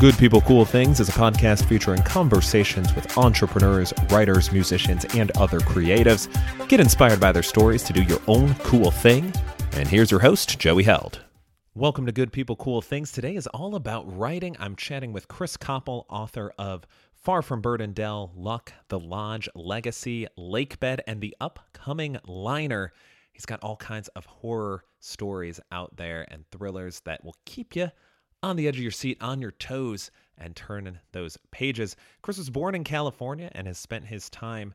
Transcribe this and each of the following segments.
Good People Cool Things is a podcast featuring conversations with entrepreneurs, writers, musicians, and other creatives. Get inspired by their stories to do your own cool thing. And here's your host, Joey Held. Welcome to Good People Cool Things. Today is all about writing. I'm chatting with Chris Coppel, author of Far from Bird and Dell, Luck, The Lodge, Legacy, Lakebed, and the upcoming Liner. He's got all kinds of horror stories out there and thrillers that will keep you on the edge of your seat, on your toes, and turning those pages. Chris was born in California and has spent his time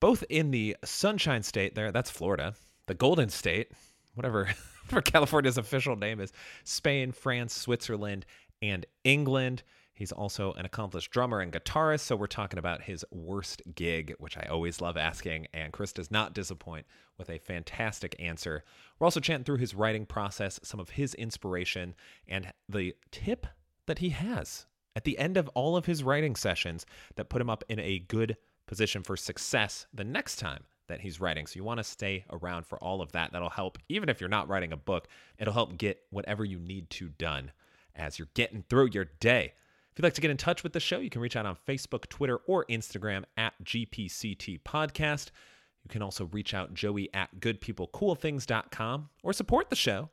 both in the Sunshine State there, that's Florida, the Golden State, whatever, whatever California's official name is, Spain, France, Switzerland, and England. He's also an accomplished drummer and guitarist, so we're talking about his worst gig, which I always love asking, and Chris does not disappoint with a fantastic answer. We're also chatting through his writing process, some of his inspiration, and the tip that he has at the end of all of his writing sessions that put him up in a good position for success the next time that he's writing. So you want to stay around for all of that. That'll help, even if you're not writing a book, it'll help get whatever you need to done as you're getting through your day. You'd like to get in touch with the show, you can reach out on Facebook, Twitter, or Instagram at GPCT Podcast. You can also reach out Joey at goodpeoplecoolthings.com or support the show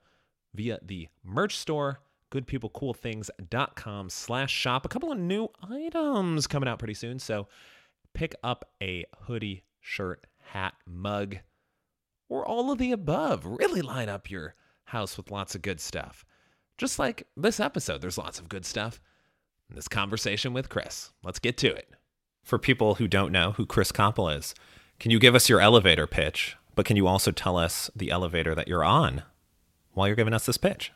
via the merch store, goodpeoplecoolthings.com slash shop. A couple of new items coming out pretty soon. So pick up a hoodie, shirt, hat, mug, or all of the above. Really line up your house with lots of good stuff. Just like this episode, there's lots of good stuff this conversation with Chris. Let's get to it. For people who don't know who Chris Coppel is, can you give us your elevator pitch? But can you also tell us the elevator that you're on while you're giving us this pitch?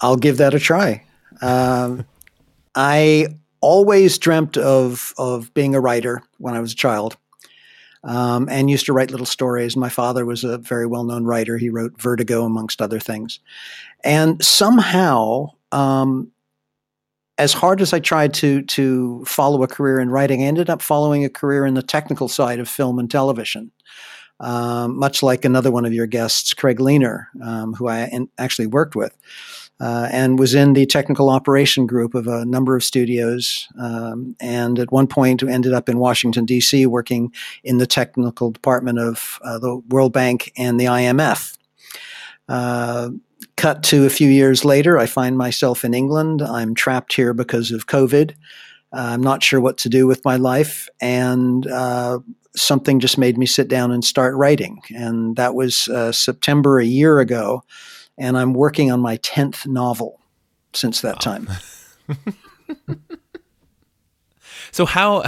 I'll give that a try. Um, I always dreamt of of being a writer when I was a child, um, and used to write little stories. My father was a very well known writer. He wrote Vertigo, amongst other things, and somehow um, as hard as I tried to to follow a career in writing, I ended up following a career in the technical side of film and television. Um, much like another one of your guests, Craig Leener, um, who I in, actually worked with, uh, and was in the technical operation group of a number of studios. Um, and at one point, ended up in Washington D.C. working in the technical department of uh, the World Bank and the IMF. Uh, cut to a few years later, I find myself in England. I'm trapped here because of COVID. Uh, I'm not sure what to do with my life. And uh, something just made me sit down and start writing. And that was uh, September a year ago. And I'm working on my 10th novel since that time. so, how.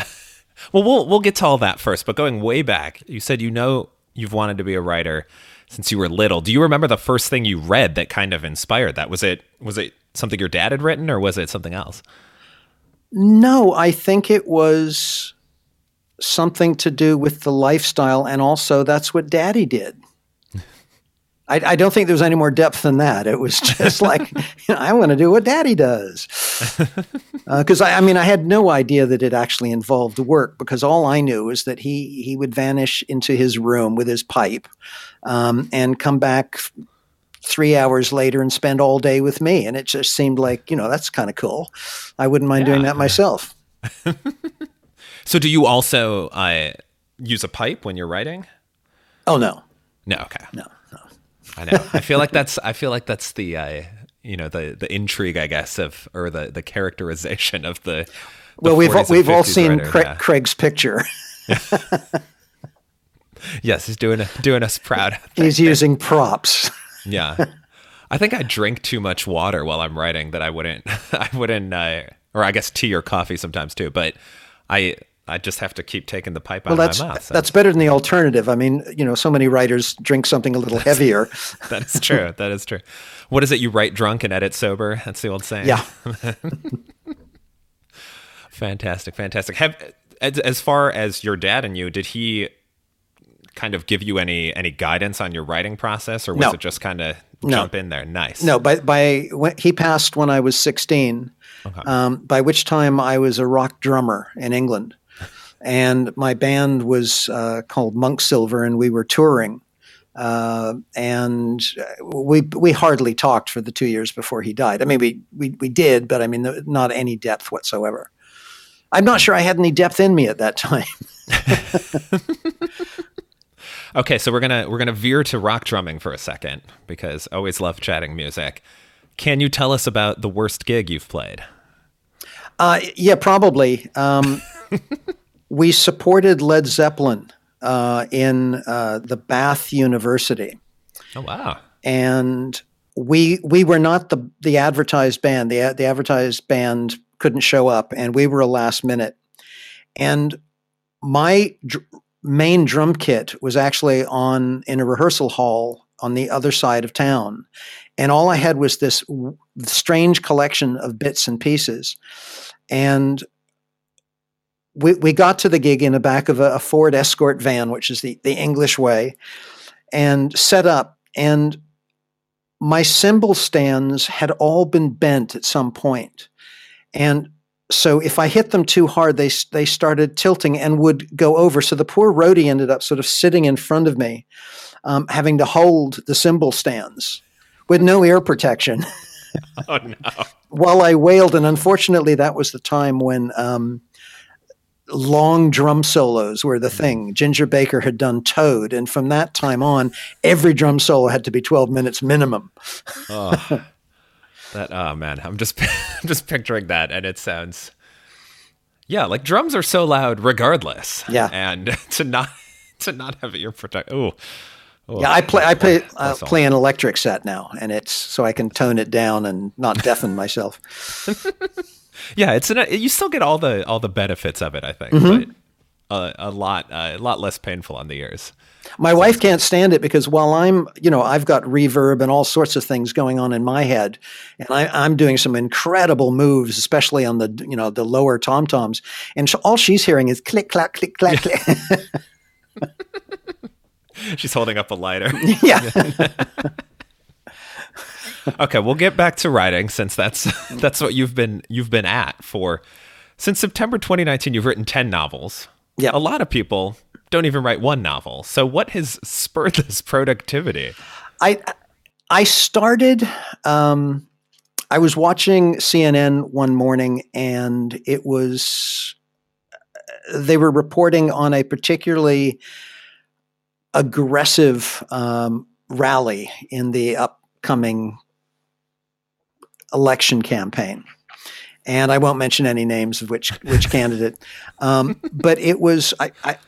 Well, we'll we'll get to all that first, but going way back, you said you know you've wanted to be a writer since you were little. Do you remember the first thing you read that kind of inspired that? Was it was it something your dad had written or was it something else? No, I think it was something to do with the lifestyle and also that's what daddy did. I, I, don't think there was any more depth than that. It was just like, you know, I want to do what daddy does. Because uh, I, I, mean, I had no idea that it actually involved work because all I knew was that he, he would vanish into his room with his pipe um, and come back three hours later and spend all day with me. And it just seemed like, you know, that's kind of cool. I wouldn't mind yeah. doing that myself. so do you also uh, use a pipe when you're writing? Oh, no. No, okay. No, no. I know. I feel like that's, I feel like that's the, uh, you know, the, the intrigue, I guess, of, or the, the characterization of the, the well, we've, we've all seen Cra- yeah. Craig's picture. yes, he's doing doing us proud. He's using props. yeah, I think I drink too much water while I'm writing that I wouldn't. I wouldn't, uh, or I guess tea or coffee sometimes too. But I I just have to keep taking the pipe well, out of my mouth. So. That's better than the alternative. I mean, you know, so many writers drink something a little heavier. that is true. That is true. What is it? You write drunk and edit sober. That's the old saying. Yeah. fantastic, fantastic. Have as, as far as your dad and you, did he kind of give you any any guidance on your writing process, or was no. it just kind of jump no. in there? Nice. No, by by when, he passed when I was sixteen. Okay. Um, by which time I was a rock drummer in England, and my band was uh, called Monk Silver, and we were touring. Uh, and we we hardly talked for the two years before he died. I mean, we we, we did, but I mean, not any depth whatsoever. I'm not sure I had any depth in me at that time. okay, so we're gonna we're gonna veer to rock drumming for a second because I always love chatting music. Can you tell us about the worst gig you've played? Uh, yeah, probably. Um, we supported Led Zeppelin uh, in uh, the Bath University. Oh wow! And we we were not the the advertised band. The the advertised band couldn't show up, and we were a last minute. And my dr- main drum kit was actually on in a rehearsal hall on the other side of town, and all I had was this w- strange collection of bits and pieces. And we, we got to the gig in the back of a, a Ford Escort van, which is the, the English way, and set up. And my cymbal stands had all been bent at some point. And so if I hit them too hard, they, they started tilting and would go over. So the poor roadie ended up sort of sitting in front of me, um, having to hold the cymbal stands with no ear protection. oh, no. While I wailed. And unfortunately, that was the time when um, long drum solos were the thing. Ginger Baker had done Toad, and from that time on, every drum solo had to be 12 minutes minimum. oh, that oh man, I'm just I'm just picturing that, and it sounds yeah, like drums are so loud regardless. Yeah, and to not to not have ear protect. Oh. Yeah, I play. I play. I play an electric set now, and it's so I can tone it down and not deafen myself. yeah, it's an, you still get all the all the benefits of it, I think, mm-hmm. but a lot uh, a lot less painful on the ears. My so. wife can't stand it because while I'm, you know, I've got reverb and all sorts of things going on in my head, and I, am doing some incredible moves, especially on the, you know, the lower tom toms, and all she's hearing is click clack click clack yeah. click. She's holding up a lighter. yeah okay, we'll get back to writing since that's that's what you've been you've been at for since September 2019. You've written 10 novels. Yeah, a lot of people don't even write one novel. So what has spurred this productivity? I I started. Um, I was watching CNN one morning, and it was they were reporting on a particularly aggressive um, rally in the upcoming election campaign. And I won't mention any names of which which candidate, um, but it was I, I,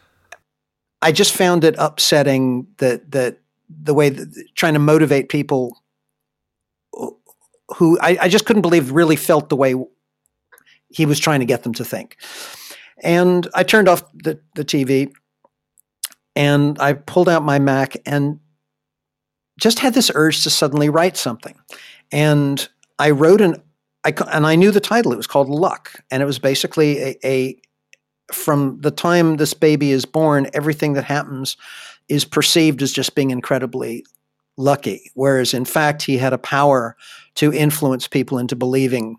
I just found it upsetting that that the way that trying to motivate people who I, I just couldn't believe really felt the way he was trying to get them to think. And I turned off the, the TV and I pulled out my Mac and just had this urge to suddenly write something. And I wrote an, I, and I knew the title. It was called Luck, and it was basically a, a from the time this baby is born, everything that happens is perceived as just being incredibly lucky. Whereas in fact, he had a power to influence people into believing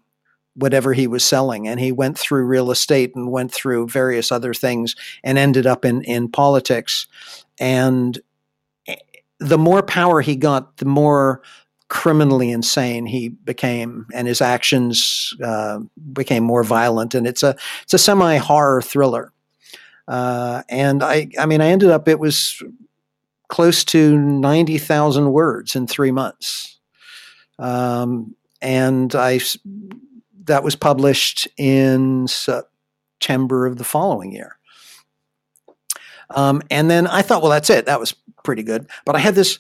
whatever he was selling. And he went through real estate and went through various other things and ended up in, in politics. And eh, the more power he got, the more criminally insane he became, and his actions uh, became more violent. And it's a it's a semi horror thriller. Uh, and I I mean I ended up it was close to ninety thousand words in three months, um, and I that was published in September of the following year. Um, and then I thought, well, that's it. That was pretty good. But I had this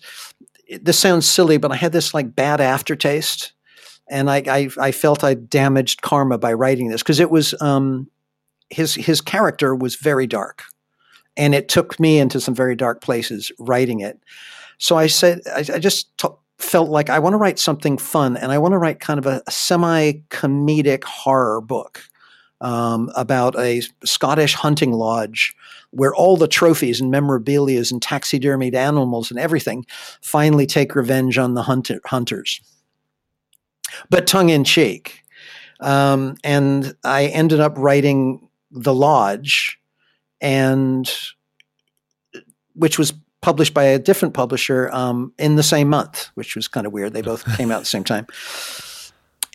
this sounds silly, but I had this like bad aftertaste, and I I, I felt I damaged karma by writing this because it was um, his his character was very dark, and it took me into some very dark places writing it. So I said I, I just t- felt like I want to write something fun, and I want to write kind of a, a semi comedic horror book um, about a Scottish hunting lodge where all the trophies and memorabilia and taxidermied animals and everything finally take revenge on the hunter, hunters, but tongue in cheek. Um, and I ended up writing The Lodge, and which was published by a different publisher um, in the same month, which was kind of weird. They both came out at the same time.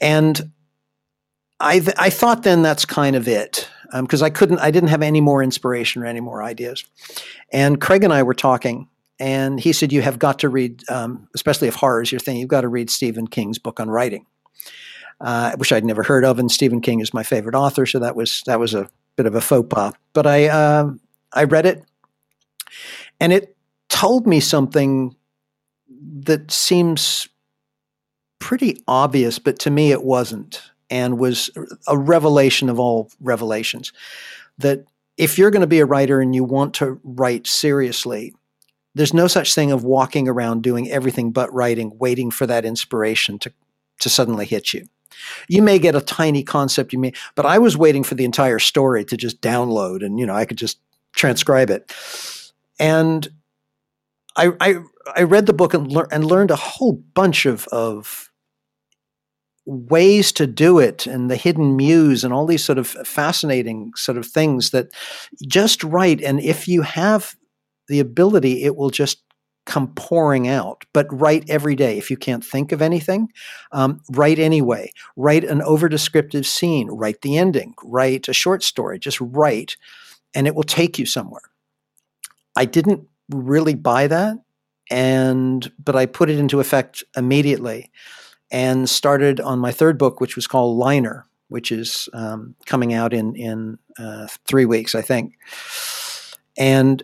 And I, th- I thought then that's kind of it because um, I couldn't, I didn't have any more inspiration or any more ideas. And Craig and I were talking, and he said, "You have got to read, um, especially if horror is your thing. You've got to read Stephen King's book on writing." Uh, which I'd never heard of, and Stephen King is my favorite author, so that was that was a bit of a faux pas. But I uh, I read it, and it told me something that seems pretty obvious, but to me it wasn't, and was a revelation of all revelations. That if you're going to be a writer and you want to write seriously, there's no such thing of walking around doing everything but writing, waiting for that inspiration to, to suddenly hit you. You may get a tiny concept, you may, but I was waiting for the entire story to just download, and you know I could just transcribe it. And I I, I read the book and, lear- and learned a whole bunch of of ways to do it and the hidden muse and all these sort of fascinating sort of things that just write and if you have the ability it will just come pouring out. But write every day. If you can't think of anything, um, write anyway. Write an over descriptive scene, write the ending, write a short story, just write, and it will take you somewhere. I didn't really buy that, and but I put it into effect immediately and started on my third book, which was called Liner, which is um, coming out in in uh, three weeks, I think. And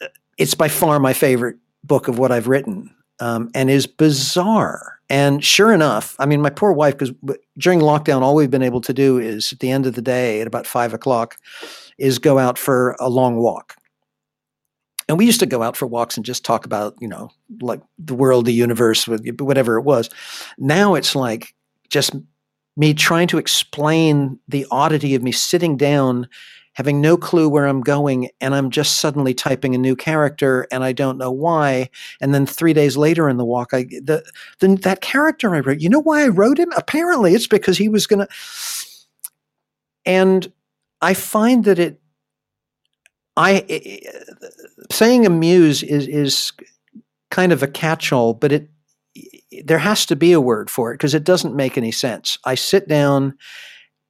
uh, it's by far my favorite book of what I've written um, and is bizarre. And sure enough, I mean, my poor wife, because during lockdown, all we've been able to do is at the end of the day at about five o'clock is go out for a long walk. And we used to go out for walks and just talk about, you know, like the world, the universe, whatever it was. Now it's like just me trying to explain the oddity of me sitting down having no clue where I'm going, and I'm just suddenly typing a new character, and I don't know why. And then three days later in the walk, I the then that character I wrote. You know why I wrote him? Apparently, it's because he was gonna. And I find that it. I saying a muse is is kind of a catch-all, but it there has to be a word for it because it doesn't make any sense. I sit down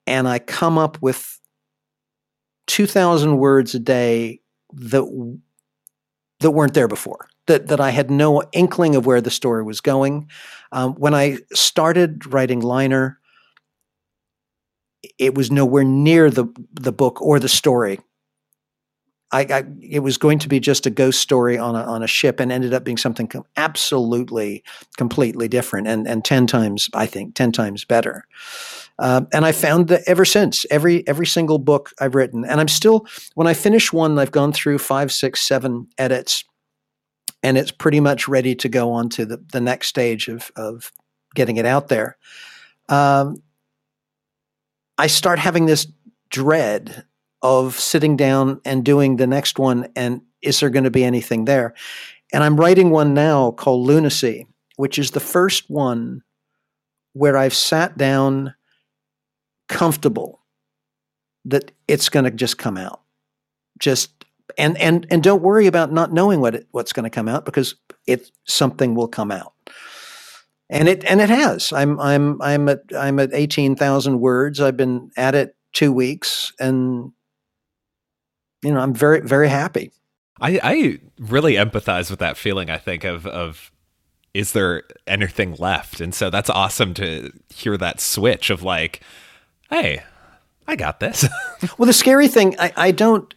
and I come up with 2,000 words a day that that weren't there before. That that I had no inkling of where the story was going. Um, when I started writing Liner, it was nowhere near the the book or the story. I, I, it was going to be just a ghost story on a on a ship, and ended up being something com- absolutely, completely different, and and ten times I think ten times better. Um, and I found that ever since, every every single book I've written, and I'm still when I finish one, I've gone through five, six, seven edits, and it's pretty much ready to go on to the, the next stage of of getting it out there. Um, I start having this dread of sitting down and doing the next one, and is there going to be anything there? And I'm writing one now called Lunacy, which is the first one where I've sat down comfortable that it's going to just come out. Just and and and don't worry about not knowing what it, what's going to come out because it something will come out. And it and it has. I'm I'm I'm at I'm at eighteen thousand words. I've been at it two weeks, and you know I'm very very happy. I I really empathize with that feeling. I think of of is there anything left, and so that's awesome to hear that switch of like hey, I got this. well, the scary thing, I, I, don't.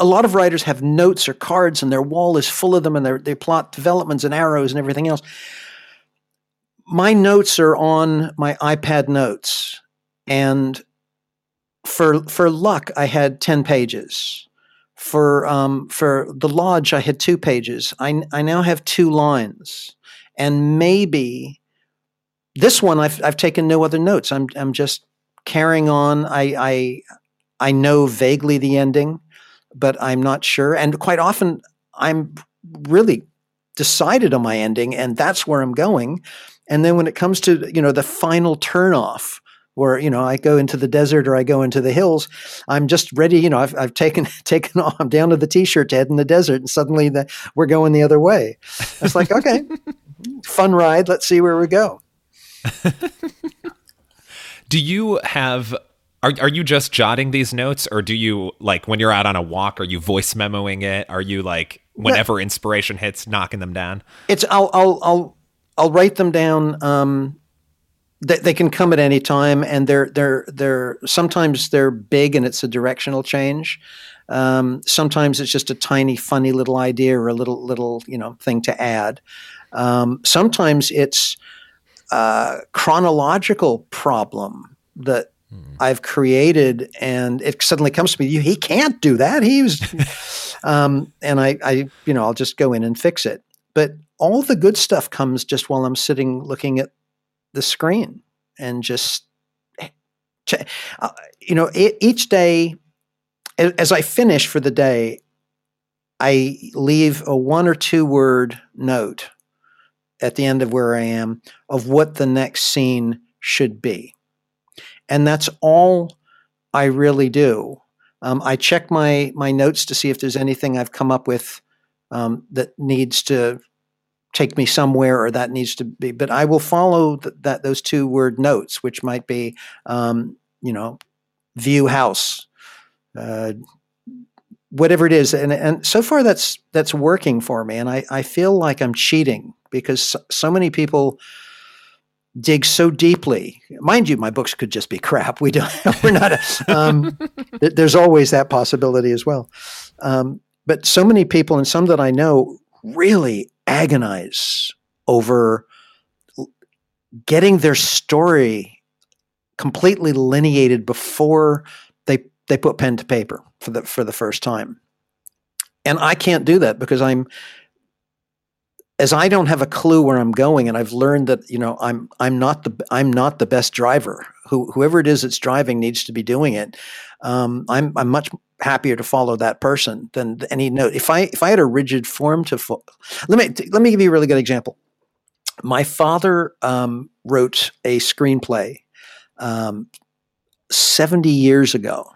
A lot of writers have notes or cards, and their wall is full of them, and they plot developments and arrows and everything else. My notes are on my iPad notes, and for for luck, I had ten pages. For um, for the lodge, I had two pages. I I now have two lines, and maybe this one I've I've taken no other notes. I'm I'm just carrying on. I, I I know vaguely the ending, but I'm not sure. And quite often, I'm really decided on my ending, and that's where I'm going. And then when it comes to you know the final turnoff, or you know I go into the desert or I go into the hills, I'm just ready. You know, I've, I've taken taken off. I'm down to the t-shirt to head in the desert, and suddenly the, we're going the other way. It's like okay, fun ride. Let's see where we go. do you have? Are, are you just jotting these notes or do you like when you're out on a walk are you voice memoing it are you like whenever inspiration hits knocking them down it's i'll i'll i'll, I'll write them down um, they, they can come at any time, and they're they're they're sometimes they're big and it's a directional change. Um, sometimes it's just a tiny, funny little idea or a little little you know thing to add. Um, sometimes it's a chronological problem that hmm. I've created, and it suddenly comes to me. He can't do that. He was, um, and I, I, you know, I'll just go in and fix it. But all the good stuff comes just while I'm sitting looking at the screen and just uh, you know each day as i finish for the day i leave a one or two word note at the end of where i am of what the next scene should be. And that's all i really do. Um, i check my my notes to see if there's anything i've come up with um, that needs to take me somewhere or that needs to be but i will follow th- that those two word notes which might be um, you know view house uh, whatever it is and, and so far that's that's working for me and i, I feel like i'm cheating because so, so many people dig so deeply. Mind you my books could just be crap. We don't we're not a, um, there's always that possibility as well. Um, but so many people and some that i know really agonize over getting their story completely lineated before they they put pen to paper for the for the first time. And I can't do that because I'm as I don't have a clue where I'm going, and I've learned that you know I'm I'm not the I'm not the best driver. Who, whoever it is that's driving needs to be doing it. Um, I'm I'm much happier to follow that person than any note. If I if I had a rigid form to fo- let me let me give you a really good example. My father um, wrote a screenplay um, seventy years ago,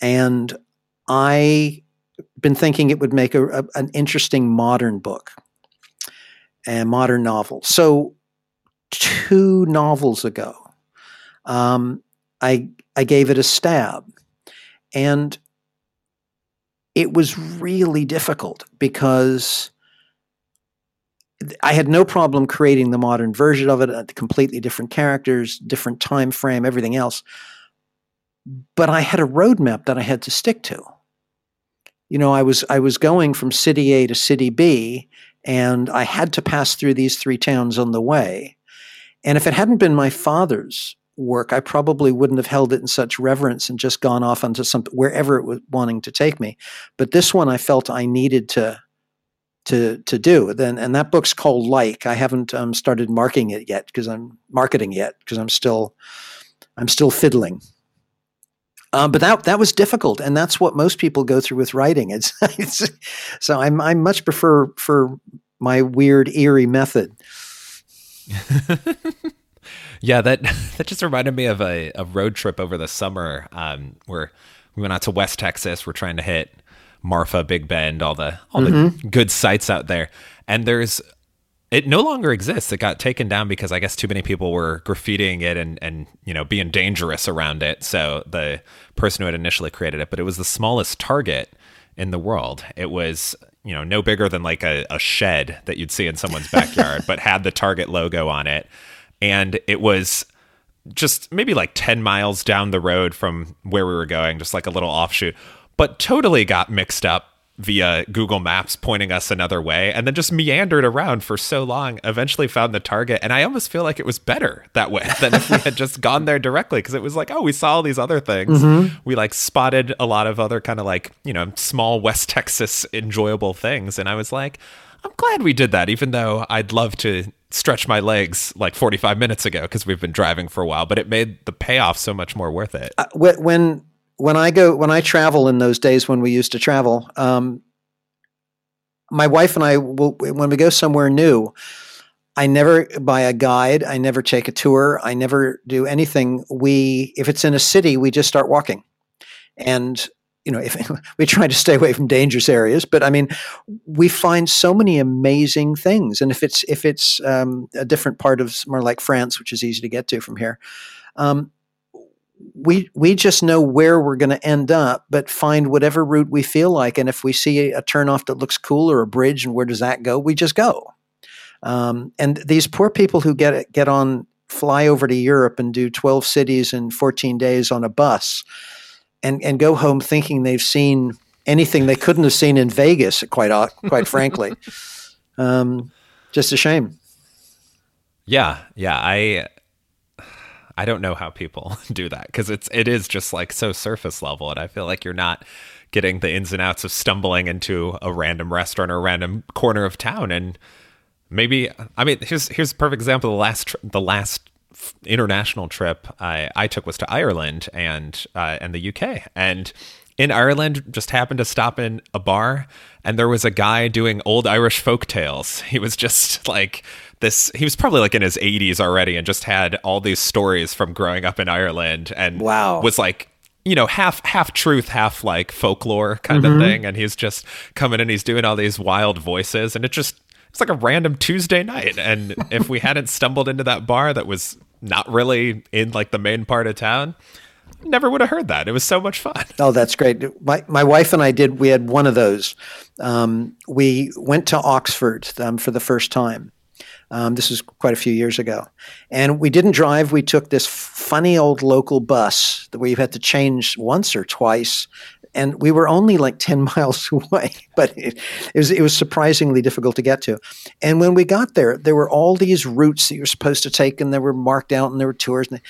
and I been thinking it would make a, a, an interesting modern book, and modern novel. So two novels ago, um, I I gave it a stab and it was really difficult because I had no problem creating the modern version of it, uh, completely different characters, different time frame, everything else. But I had a roadmap that I had to stick to. You know, I was I was going from city A to city B, and I had to pass through these three towns on the way. And if it hadn't been my father's work, I probably wouldn't have held it in such reverence and just gone off onto something wherever it was wanting to take me. But this one, I felt I needed to to to do. Then, and that book's called Like. I haven't um, started marking it yet because I'm marketing yet because I'm still I'm still fiddling. Um, but that that was difficult, and that's what most people go through with writing. It's, it's so I'm I much prefer for my weird eerie method. Yeah, that that just reminded me of a, a road trip over the summer um, where we went out to West Texas. We're trying to hit Marfa, Big Bend, all the all mm-hmm. the good sites out there. And there's it no longer exists. It got taken down because I guess too many people were graffitiing it and and you know being dangerous around it. So the person who had initially created it, but it was the smallest target in the world. It was you know no bigger than like a, a shed that you'd see in someone's backyard, but had the Target logo on it and it was just maybe like 10 miles down the road from where we were going, just like a little offshoot, but totally got mixed up via Google Maps pointing us another way and then just meandered around for so long, eventually found the target. And I almost feel like it was better that way than if we had just gone there directly because it was like, oh, we saw all these other things. Mm-hmm. We like spotted a lot of other kind of like, you know, small West Texas enjoyable things. And I was like, I'm glad we did that, even though I'd love to stretch my legs like 45 minutes ago because we've been driving for a while, but it made the payoff so much more worth it. Uh, when when I go when I travel in those days when we used to travel, um, my wife and I will when we go somewhere new. I never buy a guide. I never take a tour. I never do anything. We, if it's in a city, we just start walking. And, you know, if we try to stay away from dangerous areas, but I mean, we find so many amazing things. And if it's, if it's um, a different part of more like France, which is easy to get to from here, um, we we just know where we're going to end up, but find whatever route we feel like. And if we see a turnoff that looks cool or a bridge, and where does that go? We just go. Um, and these poor people who get get on, fly over to Europe and do 12 cities in 14 days on a bus, and and go home thinking they've seen anything they couldn't have seen in Vegas. Quite quite frankly, um, just a shame. Yeah, yeah, I I don't know how people do that because it's it is just like so surface level, and I feel like you're not getting the ins and outs of stumbling into a random restaurant or a random corner of town and maybe I mean here's here's a perfect example. The last tr- the last international trip I I took was to Ireland and uh, and the UK and. In Ireland, just happened to stop in a bar, and there was a guy doing old Irish folk tales. He was just like this. He was probably like in his 80s already, and just had all these stories from growing up in Ireland, and wow, was like you know half half truth half like folklore kind mm-hmm. of thing and he's just coming and he's doing all these wild voices and it just it's like a random Tuesday night. And if we hadn't stumbled into that bar that was not really in like the main part of town, never would have heard that. It was so much fun. Oh, that's great. My, my wife and I did, we had one of those. Um, we went to Oxford um, for the first time. Um, this was quite a few years ago. And we didn't drive. We took this funny old local bus that we had to change once or twice and we were only like 10 miles away but it, it, was it was surprisingly difficult to get to and when we got there there were all these routes that you were supposed to take and they were marked out and there were tours and,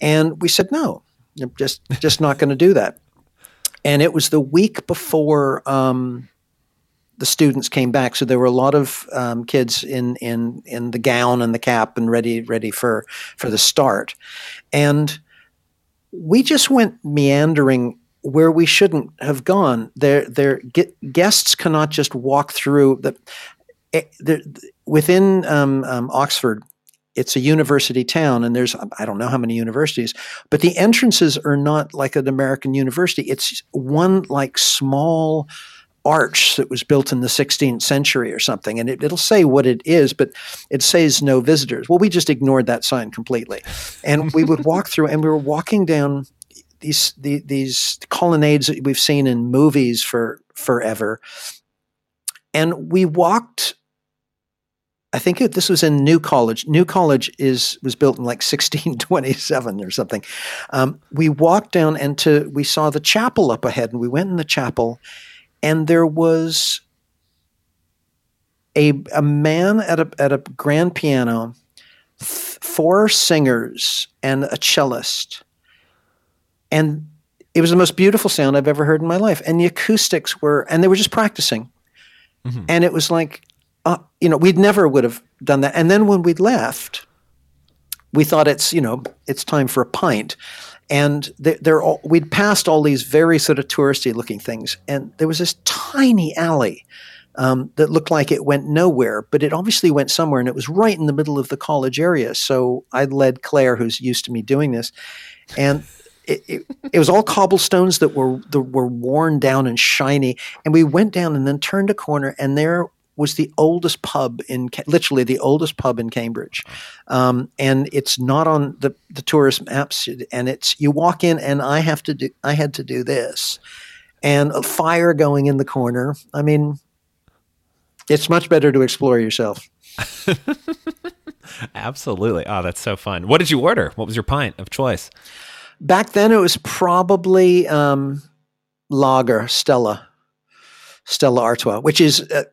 and we said no I'm just just not going to do that and it was the week before um, the students came back so there were a lot of um, kids in in in the gown and the cap and ready ready for for the start and we just went meandering where we shouldn't have gone. Their their guests cannot just walk through the. Eh, within um, um, Oxford, it's a university town, and there's I don't know how many universities, but the entrances are not like an American university. It's one like small arch that was built in the 16th century or something, and it, will say what it is, but it says no visitors. Well, we just ignored that sign completely, and we would walk through, and we were walking down these the, these colonnades that we've seen in movies for forever. And we walked. I think it, this was in New College. New College is was built in like 1627 or something. Um, we walked down and to we saw the chapel up ahead, and we went in the chapel, and there was a a man at a at a grand piano, th- four singers and a cellist, and it was the most beautiful sound I've ever heard in my life. And the acoustics were, and they were just practicing. Mm-hmm. And it was like, uh, you know, we'd never would have done that. And then when we left, we thought it's, you know, it's time for a pint. And we'd passed all these very sort of touristy looking things. And there was this tiny alley um, that looked like it went nowhere, but it obviously went somewhere. And it was right in the middle of the college area. So I led Claire, who's used to me doing this. And it, it, it, was all cobblestones that were that were worn down and shiny. And we went down and then turned a corner, and there was the oldest pub in literally the oldest pub in Cambridge, um, and it's not on the the tourist maps. And it's you walk in, and I have to do I had to do this, and a fire going in the corner. I mean, it's much better to explore yourself. Absolutely. Oh, that's so fun. What did you order? What was your pint of choice? Back then, it was probably um, lager, Stella, Stella Artois, which is uh,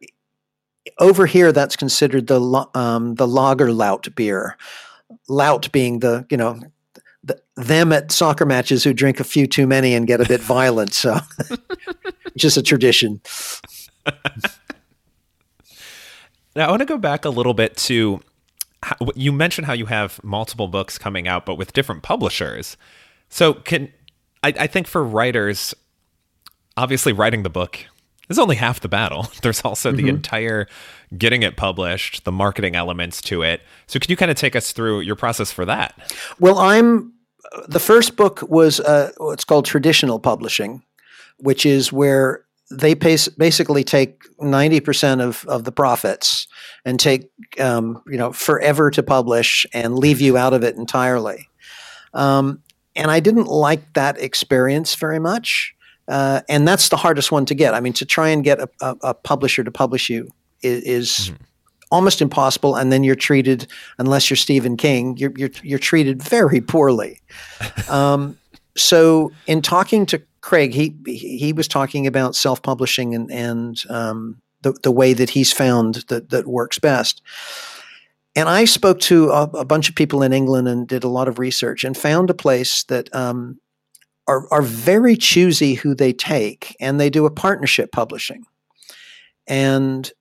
over here. That's considered the um, the lager lout beer. Lout being the you know the, them at soccer matches who drink a few too many and get a bit violent. So, just a tradition. now I want to go back a little bit to how, you mentioned how you have multiple books coming out, but with different publishers. So can I, I think for writers, obviously writing the book It's only half the battle. There's also mm-hmm. the entire getting it published, the marketing elements to it. So, can you kind of take us through your process for that? Well, I'm the first book was uh, what's called traditional publishing, which is where they basically take 90% of, of the profits and take um, you know forever to publish and leave you out of it entirely um, and i didn't like that experience very much uh, and that's the hardest one to get i mean to try and get a, a, a publisher to publish you is, is mm-hmm. almost impossible and then you're treated unless you're stephen king you're, you're, you're treated very poorly um, so in talking to Craig, he he was talking about self publishing and and um, the the way that he's found that that works best. And I spoke to a, a, bunch of people in England and did a lot of research and found a place that um, are are very choosy who they take, and they do a partnership publishing, and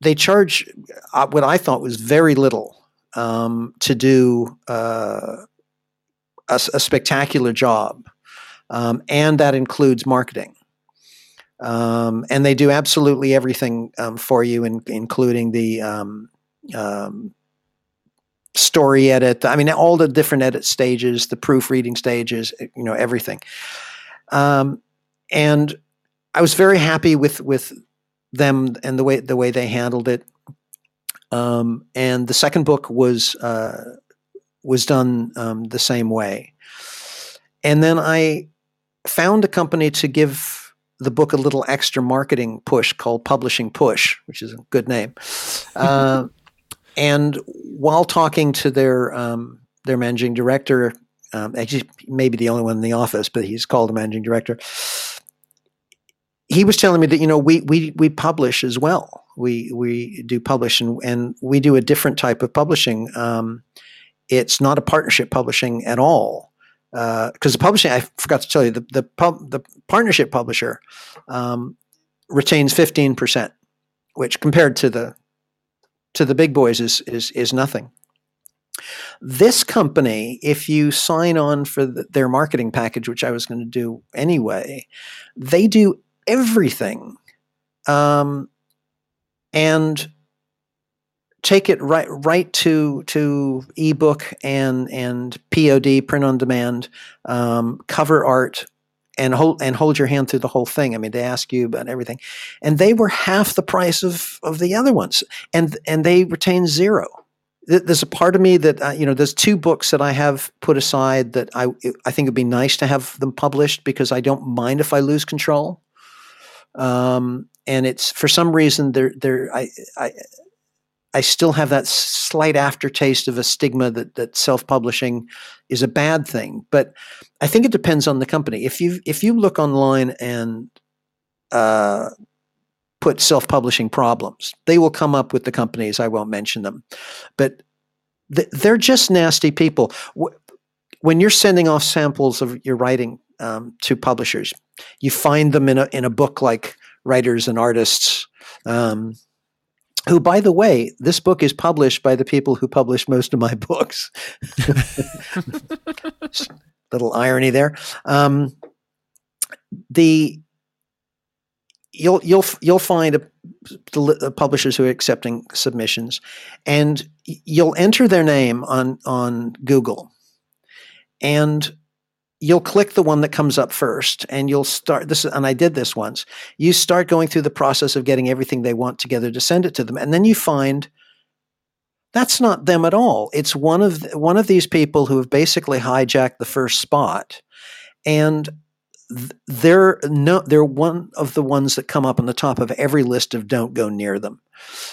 they charge uh, what I thought was very little um, to do uh, a, a spectacular job um, and that includes marketing. Um, and they do absolutely everything um, for you, in, including the um, um, story edit. I mean, all the different edit stages, the proofreading stages, you know, everything. Um, and I was very happy with with them and the way the way they handled it. and the second book was uh, was done the same way. And then I found a company to give the book a little extra marketing push called Publishing Push, which is a good name. Uh, and while talking to their um, their managing director, um, actually maybe the only one in the office, but he's called a managing director. He was telling me that you know we we we publish as well. We we do publish and, and we do a different type of publishing. Um, it's not a partnership publishing at all because uh, the publishing I forgot to tell you the the, pub, the partnership publisher um, retains fifteen percent, which compared to the to the big boys is is is nothing. This company, if you sign on for the, their marketing package, which I was going to do anyway, they do everything, um, and take it right right to to ebook and and POD print on demand um, cover art and hold and hold your hand through the whole thing. I mean, they ask you about everything, and they were half the price of of the other ones, and and they retain zero. There's a part of me that uh, you know. There's two books that I have put aside that I I think it'd be nice to have them published because I don't mind if I lose control. Um, and it's for some reason they're they're I I I still have that slight aftertaste of a stigma that that self-publishing is a bad thing. But I think it depends on the company. If you if you look online and uh, put self-publishing problems, they will come up with the companies. I won't mention them, but th- they're just nasty people. When you're sending off samples of your writing um, to publishers, you find them in a in a book like Writers and Artists. Um, who, by the way, this book is published by the people who publish most of my books. Little irony there. Um, the you'll you'll you'll find a, the publishers who are accepting submissions, and you'll enter their name on on Google, and you'll click the one that comes up first and you'll start this and i did this once. You start going through the process of getting everything they want together to send it to them and then you find that's not them at all. It's one of one of these people who have basically hijacked the first spot. And they're no they're one of the ones that come up on the top of every list of don't go near them.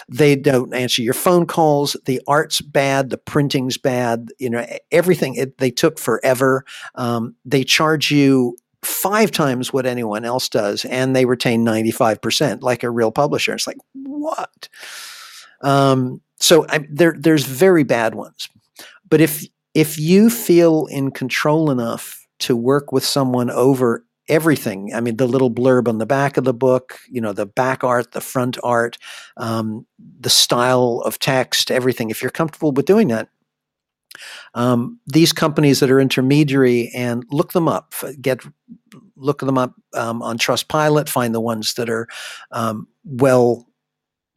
They don't answer your phone calls. The art's bad. The printing's bad. You know everything it, they took forever. Um, they charge you five times what anyone else does and they retain 95% like a real publisher. It's like what? Um, so I, there, there's very bad ones. But if if you feel in control enough to work with someone over everything. I mean, the little blurb on the back of the book, you know, the back art, the front art, um, the style of text, everything. If you're comfortable with doing that, Um, these companies that are intermediary and look them up, get look them up um, on Trustpilot, find the ones that are um, well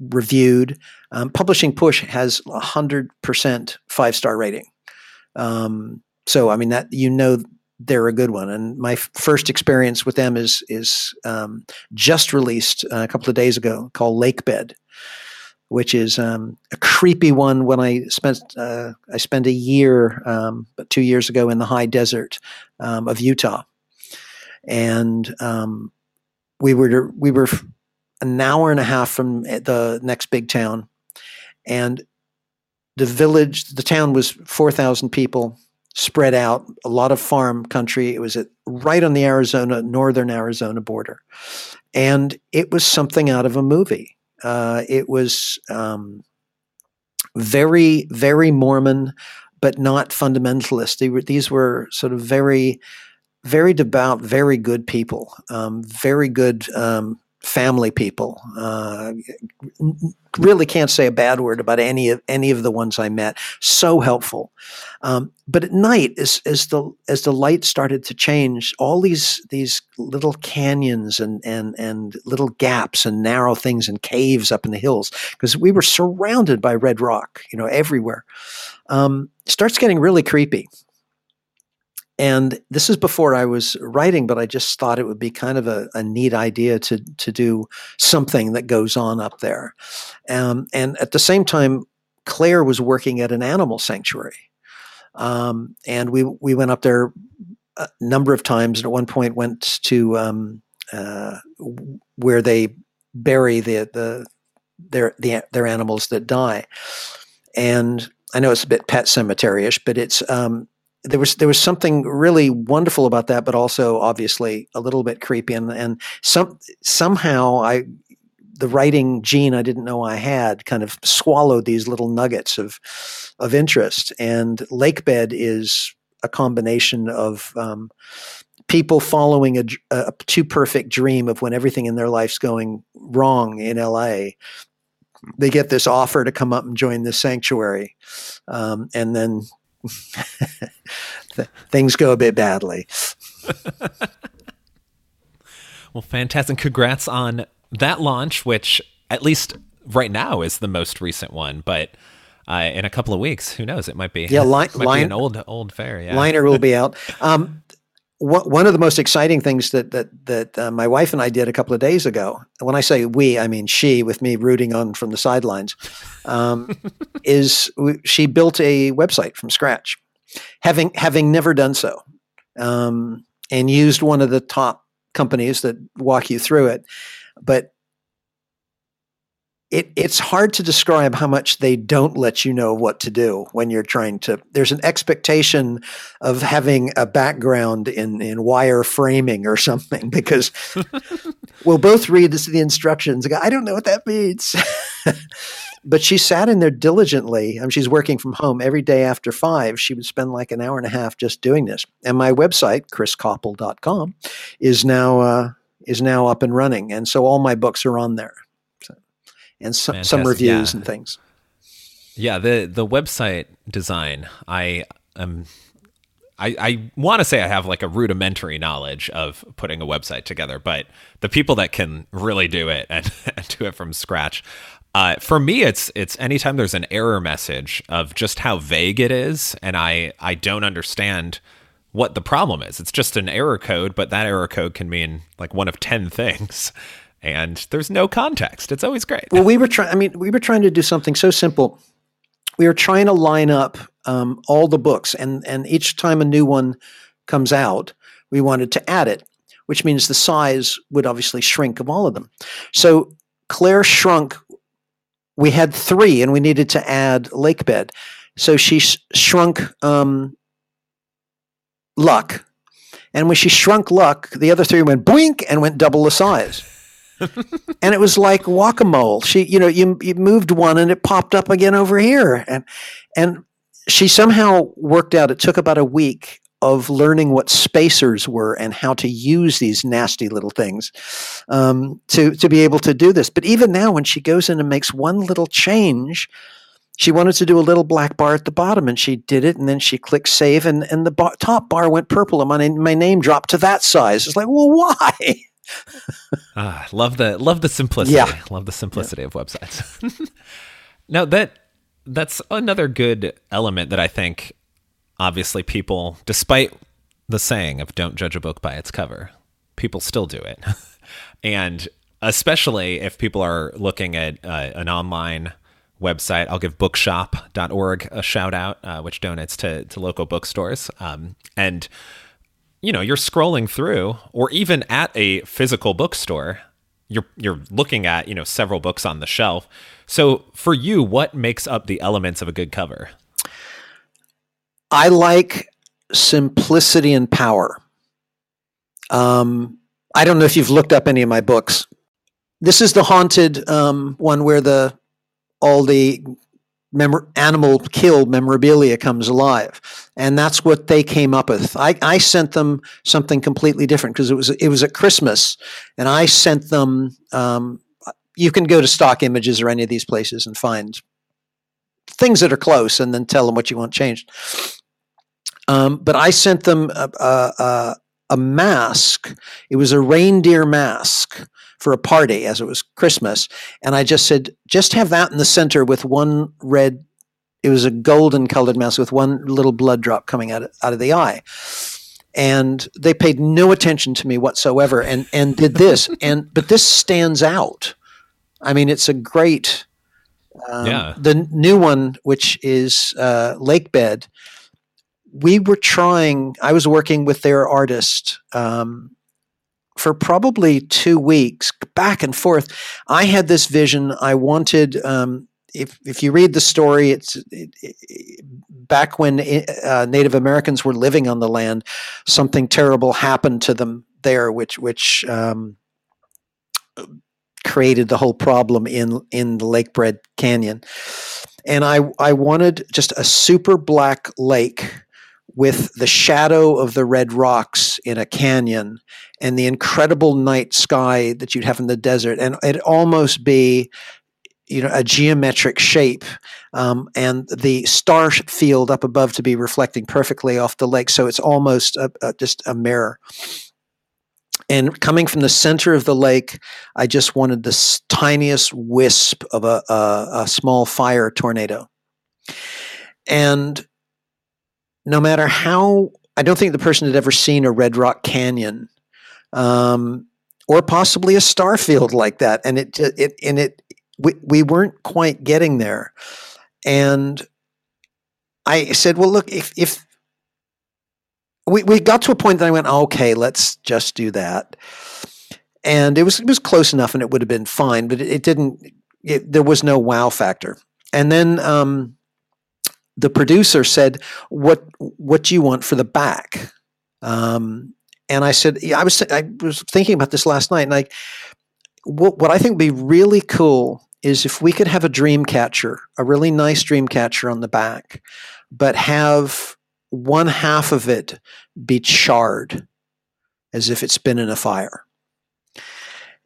reviewed. Um, Publishing Push has a hundred percent five star rating. Um, so I mean that you know they're a good one. And my f- first experience with them is is um, just released uh, a couple of days ago called Lakebed, which is um, a creepy one. When I spent uh, I spent a year, um, but two years ago in the high desert um, of Utah, and um, we were we were an hour and a half from the next big town, and the village, the town was four thousand people spread out, a lot of farm country. It was at, right on the Arizona, northern Arizona border. And it was something out of a movie. Uh, it was um, very, very Mormon, but not fundamentalist. Were, these were sort of very, very devout, very good people, um, very good um, family people. Uh, really can't say a bad word about any of any of the ones I met. So helpful. Um, but at night, as as the as the light started to change, all these these little canyons and and and little gaps and narrow things and caves up in the hills, because we were surrounded by red rock, you know, everywhere. Um, starts getting really creepy. And this is before I was writing, but I just thought it would be kind of a, a neat idea to to do something that goes on up there. Um, and at the same time, Claire was working at an animal sanctuary, um, and we we went up there a number of times. And at one point, went to um, uh, where they bury the the their the, their animals that die. And I know it's a bit pet cemetery-ish, but it's um, there was there was something really wonderful about that, but also obviously a little bit creepy. And and some somehow I the writing gene I didn't know I had kind of swallowed these little nuggets of of interest. And Lakebed is a combination of um, people following a, a, too perfect dream of when everything in their life's going wrong in LA. They get this offer to come up and join the sanctuary, um, and then things go a bit badly. well, fantastic. Congrats on that launch, which at least right now is the most recent one, but uh, in a couple of weeks, who knows? It might be. Yeah, li- might line, be an old old fair. Yeah, liner will be out. Um, one of the most exciting things that that that uh, my wife and I did a couple of days ago. When I say we, I mean she, with me rooting on from the sidelines. Um, is we, she built a website from scratch, having having never done so, um, and used one of the top companies that walk you through it. But it, it's hard to describe how much they don't let you know what to do when you're trying to. There's an expectation of having a background in, in wire framing or something because we'll both read this, the instructions go, I don't know what that means. but she sat in there diligently. I mean, she's working from home every day after five. She would spend like an hour and a half just doing this. And my website, chriscoppel.com, is now uh, is now up and running. And so all my books are on there and some, some reviews yeah. and things. Yeah, the the website design, I am I, I want to say I have like a rudimentary knowledge of putting a website together, but the people that can really do it and, and do it from scratch, uh, for me, it's it's anytime there's an error message of just how vague it is, and I I don't understand what the problem is. It's just an error code, but that error code can mean like one of ten things and there's no context. It's always great. Well, we were trying. I mean, we were trying to do something so simple. We were trying to line up um, all the books, and and each time a new one comes out, we wanted to add it, which means the size would obviously shrink of all of them. So Claire shrunk. We had three, and we needed to add Lakebed. So she sh- shrunk um, Luck, and when she shrunk Luck, the other three went boink and went double the size. and it was like whack-a-mole. She, you know, you, you moved one and it popped up again over here, and and she somehow worked out. It took about a week of learning what spacers were and how to use these nasty little things um, to to be able to do this. But even now, when she goes in and makes one little change, she wanted to do a little black bar at the bottom and she did it and then she clicked save and, and the bar, top bar went purple and my, my name dropped to that size it's like well why ah, love the love the simplicity yeah. love the simplicity yeah. of websites now that that's another good element that i think obviously people despite the saying of don't judge a book by its cover people still do it and especially if people are looking at uh, an online website. I'll give bookshop.org a shout out, uh, which donates to, to local bookstores. Um, and, you know, you're scrolling through, or even at a physical bookstore, you're, you're looking at, you know, several books on the shelf. So for you, what makes up the elements of a good cover? I like simplicity and power. Um, I don't know if you've looked up any of my books. This is the haunted um, one where the all the animal killed memorabilia comes alive, and that's what they came up with. I, I sent them something completely different because it was it was at Christmas, and I sent them. Um, you can go to stock images or any of these places and find things that are close, and then tell them what you want changed. Um, but I sent them a, a, a, a mask. It was a reindeer mask for a party as it was Christmas. And I just said, just have that in the center with one red, it was a golden colored mouse with one little blood drop coming out of, out of the eye. And they paid no attention to me whatsoever and, and did this. and but this stands out. I mean, it's a great um, yeah. The new one, which is uh, Lake Bed, we were trying. I was working with their artist um, for probably two weeks, back and forth. I had this vision. I wanted. Um, if if you read the story, it's it, it, back when uh, Native Americans were living on the land. Something terrible happened to them there, which which um, created the whole problem in in the Lakebed Canyon. And I I wanted just a super black lake with the shadow of the red rocks in a canyon and the incredible night sky that you'd have in the desert. And it'd almost be you know a geometric shape um, and the star field up above to be reflecting perfectly off the lake. So it's almost a, a, just a mirror. And coming from the center of the lake i just wanted this tiniest wisp of a, a small fire tornado. And no matter how I don't think the person had ever seen a Red Rock Canyon, um, or possibly a star field like that, and it it and it we we weren't quite getting there, and I said, well, look, if if we we got to a point that I went, okay, let's just do that, and it was it was close enough, and it would have been fine, but it, it didn't. It, there was no wow factor, and then. Um, the producer said, "What what do you want for the back?" Um, and I said, yeah, "I was I was thinking about this last night, and like, what, what I think would be really cool is if we could have a dream catcher, a really nice dream catcher on the back, but have one half of it be charred, as if it's been in a fire."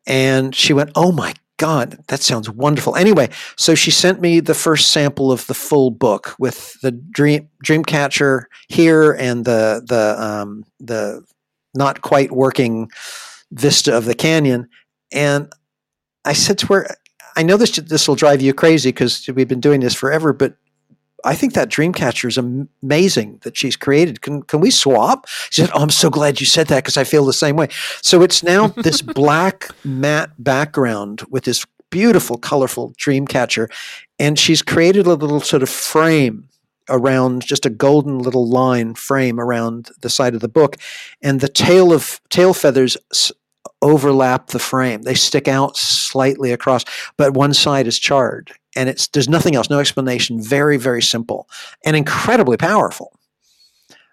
And she went, "Oh my God, that sounds wonderful. Anyway, so she sent me the first sample of the full book with the dream Dreamcatcher here and the the um, the not quite working vista of the canyon. And I said to her, I know this this will drive you crazy because we've been doing this forever, but I think that Dreamcatcher is amazing that she's created. Can can we swap? She said, "Oh, I'm so glad you said that because I feel the same way." So it's now this black matte background with this beautiful, colorful Dreamcatcher, and she's created a little sort of frame around just a golden little line frame around the side of the book, and the tail of tail feathers overlap the frame. They stick out slightly across, but one side is charred and it's there's nothing else, no explanation. Very very simple and incredibly powerful.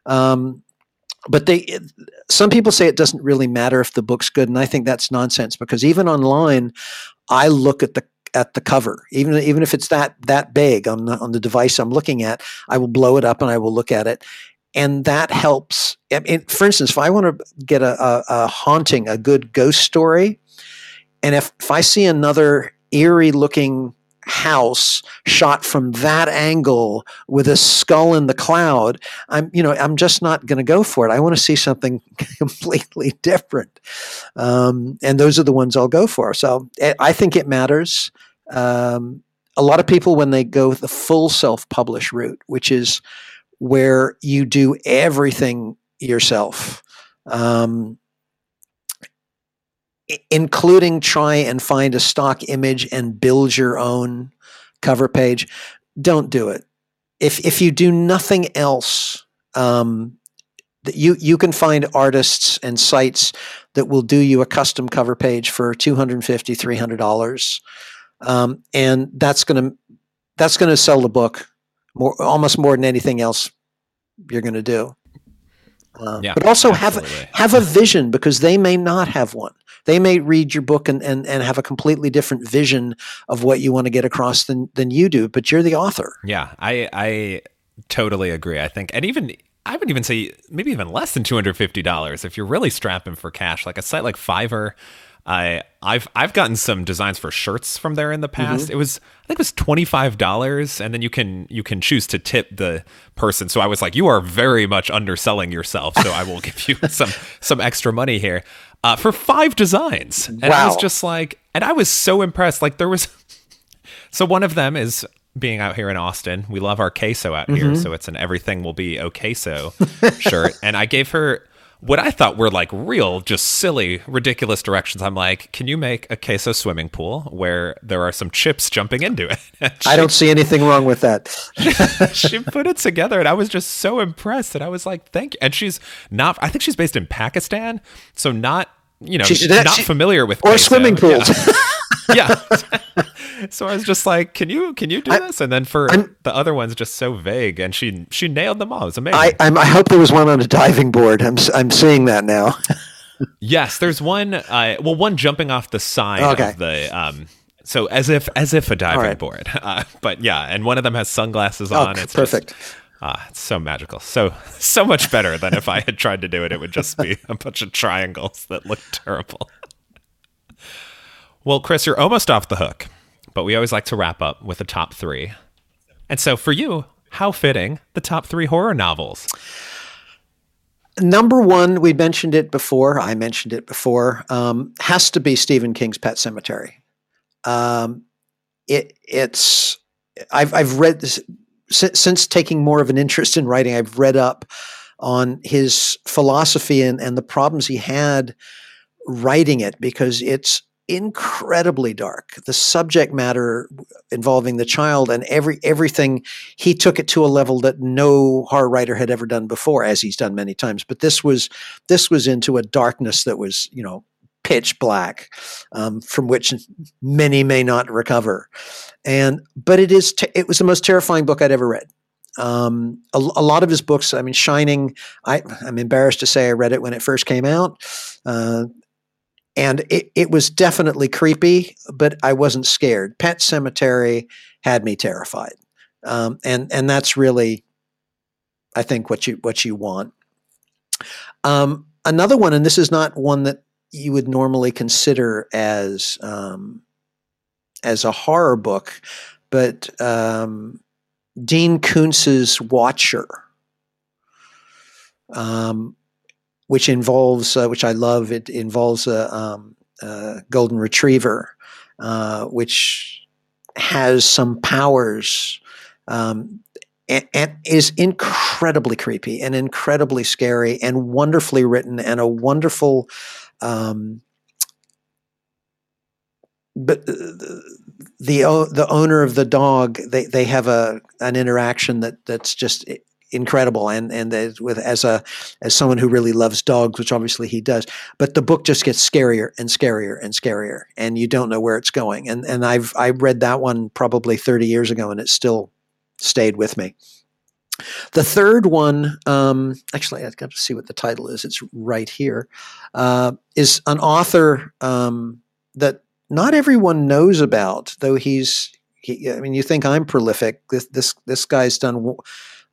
Um, but they some people say it doesn't really matter if the book's good and i think that's nonsense because even online i look at the at the cover even even if it's that that big on the, on the device i'm looking at i will blow it up and i will look at it and that helps for instance if i want to get a, a, a haunting a good ghost story and if, if i see another eerie looking house shot from that angle with a skull in the cloud, I'm you know I'm just not going to go for it. I want to see something completely different, um, and those are the ones I'll go for. So eh, I think it matters. Um, a lot of people when they go the full self-publish route, which is where you do everything yourself. Um, including try and find a stock image and build your own cover page, don't do it. If if you do nothing else, um, you you can find artists and sites that will do you a custom cover page for 250 300 dollars um, and that's going to that's going to sell the book more almost more than anything else you're going to do uh, yeah, but also absolutely. have have a vision because they may not have one they may read your book and, and, and have a completely different vision of what you want to get across than, than you do, but you're the author. Yeah, I, I totally agree. I think, and even, I would even say maybe even less than $250 if you're really strapping for cash, like a site like Fiverr. I I've I've gotten some designs for shirts from there in the past. Mm-hmm. It was I think it was twenty five dollars, and then you can you can choose to tip the person. So I was like, you are very much underselling yourself, so I will give you some some extra money here uh, for five designs. And wow. I was just like, and I was so impressed. Like there was, so one of them is being out here in Austin. We love our queso out mm-hmm. here, so it's an everything will be okay so shirt. And I gave her what I thought were like real, just silly, ridiculous directions. I'm like, can you make a queso swimming pool where there are some chips jumping into it? She, I don't see anything wrong with that. she put it together, and I was just so impressed. And I was like, thank you. And she's not, I think she's based in Pakistan, so not, you know, she's not she, familiar with or queso. swimming pools. Yeah. yeah. so I was just like, "Can you can you do I, this?" And then for I'm, the other ones, just so vague, and she she nailed them all. It was amazing. I I'm, i hope there was one on a diving board. I'm I'm seeing that now. yes, there's one. Uh, well, one jumping off the side okay. of the. Um, so as if as if a diving right. board, uh, but yeah, and one of them has sunglasses on. Oh, it's perfect. Just, Ah, it's so magical. So so much better than if I had tried to do it. It would just be a bunch of triangles that look terrible. Well, Chris, you're almost off the hook but we always like to wrap up with the top three. And so for you, how fitting the top three horror novels? Number one, we mentioned it before. I mentioned it before. Um, has to be Stephen King's Pet Sematary. Um, it, it's I've I've read this since, since taking more of an interest in writing. I've read up on his philosophy and, and the problems he had writing it because it's incredibly dark. The subject matter involving the child and every everything he took it to a level that no horror writer had ever done before, as he's done many times. But this was this was into a darkness that was you know pitch black, um, from which many may not recover. And but it is it was the most terrifying book I'd ever read. Um, a, a, lot of his books, I mean, Shining, I, am embarrassed to say I read it when it first came out. Uh, and it, it was definitely creepy, but I wasn't scared. Pet Sematary had me terrified, um, and and that's really, I think, what you what you want. Um, another one, and this is not one that you would normally consider as um, as a horror book, but um, Dean Koontz's Watcher. Um, which involves, uh, which I love. It involves a, um, a golden retriever, uh, which has some powers um, and, and, is incredibly creepy and incredibly scary and wonderfully written and a wonderful. Um, but the the owner of the dog they they have a an interaction that that's just incredible and and with as a as someone who really loves dogs which obviously he does but the book just gets scarier and scarier and scarier and you don't know where it's going and and I've I read that one probably 30 years ago and it still stayed with me. The third one um, actually I've got to see what the title is it's right here uh, is an author um, that not everyone knows about though he's he, I mean you think I'm prolific this this this guy's done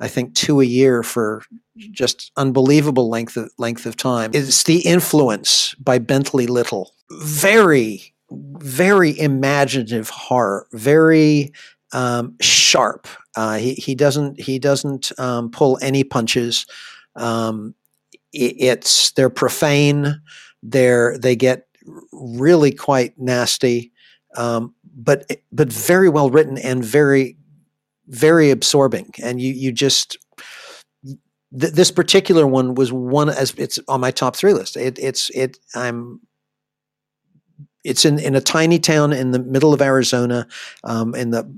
I think two a year for just unbelievable length of length of time. It's The Influence by Bentley Little. Very very imaginative horror, very um, sharp. Uh, he he doesn't he doesn't um, pull any punches. Um, it, it's they're profane. They're they get really quite nasty, um, but but very well written and very very absorbing. And you you just th- this particular one was one as it's on my top three list. It, it's it I'm it's in, in a tiny town in the middle of Arizona, um, in the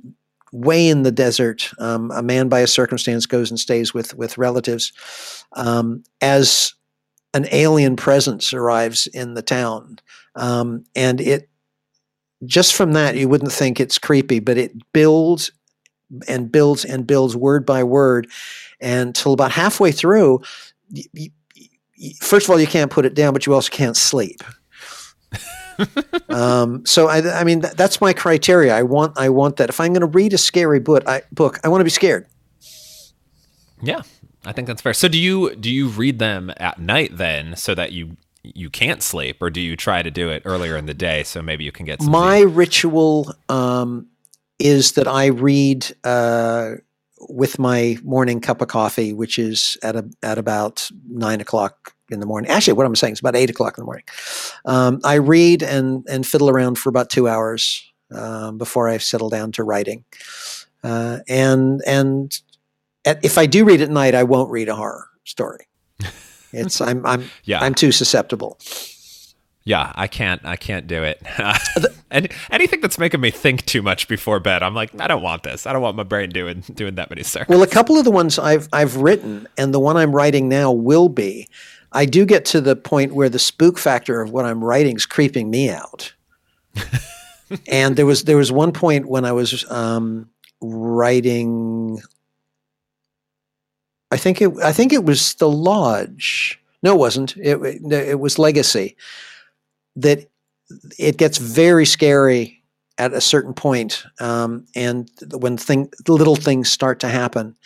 way in the desert. Um, a man by a circumstance goes and stays with with relatives. Um, as an alien presence arrives in the town, um, and it just from that you wouldn't think it's creepy, but it builds and builds and builds word by word until about halfway through. You, you, first of all, you can't put it down, but you also can't sleep. um, so I, I mean, th- that's my criteria. I want, I want that. If I'm going to read a scary book, I, book, I want to be scared. Yeah, I think that's fair. So do you do you read them at night then, so that you you can't sleep, or do you try to do it earlier in the day so maybe you can get some my ritual um, is that I read uh, with my morning cup of coffee, which is at a, at about nine o'clock in the morning. Actually, what I'm saying is about eight o'clock in the morning. Um, I read and and fiddle around for about two hours um, before I settle down to writing. Uh, and and at, if I do read at night, I won't read a horror story. It's I'm I'm yeah. I'm too susceptible. Yeah, I can't. I can't do it. and anything that's making me think too much before bed, I'm like, I don't want this. I don't want my brain doing doing that many circles. Well, a couple of the ones I've I've written, and the one I'm writing now will be I do get to the point where the spook factor of what I'm writing is creeping me out. and there was there was one point when I was um, writing. I think it I think it was the lodge. No, it wasn't. It it was legacy. That it gets very scary at a certain point, um, and when thing little things start to happen,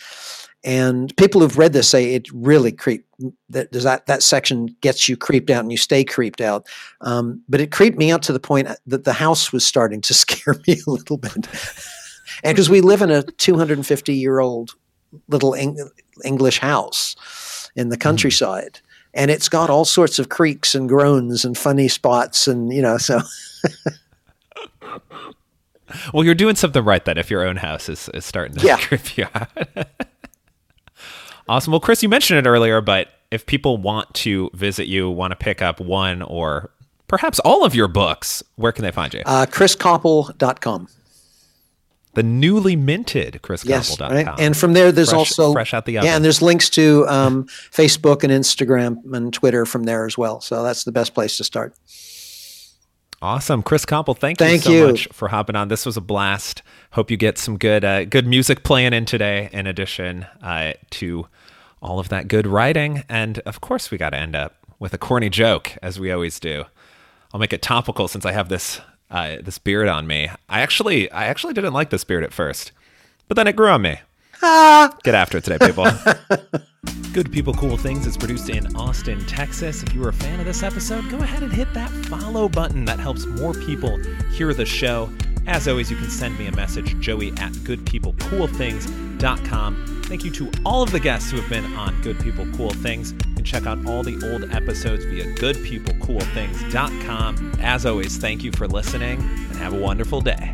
and people who've read this say it really creep that that that section gets you creeped out and you stay creeped out. Um, but it creeped me out to the point that the house was starting to scare me a little bit. and because we live in a 250 year old little Eng- English house in the mm-hmm. countryside, and it's got all sorts of creaks and groans and funny spots, and you know so. well, you're doing something right then if your own house is, is starting to yeah. creep you out. Awesome. Well, Chris, you mentioned it earlier, but if people want to visit you, want to pick up one or perhaps all of your books, where can they find you? Uh, ChrisCoppel.com. The newly minted ChrisCoppel.com. Yes, right? and from there, there's fresh, also fresh out the oven. Yeah, and there's links to um, Facebook and Instagram and Twitter from there as well. So that's the best place to start. Awesome, Chris Coppel. Thank, thank you so you. much for hopping on. This was a blast. Hope you get some good uh, good music playing in today. In addition uh, to all of that good writing, and of course, we got to end up with a corny joke, as we always do. I'll make it topical since I have this uh, this beard on me. I actually I actually didn't like this beard at first, but then it grew on me. Ah. Get after it today, people. Good People Cool Things is produced in Austin, Texas. If you were a fan of this episode, go ahead and hit that follow button. That helps more people hear the show. As always, you can send me a message, joey at goodpeoplecoolthings.com. Thank you to all of the guests who have been on Good People Cool Things can check out all the old episodes via goodpeoplecoolthings.com. As always, thank you for listening and have a wonderful day.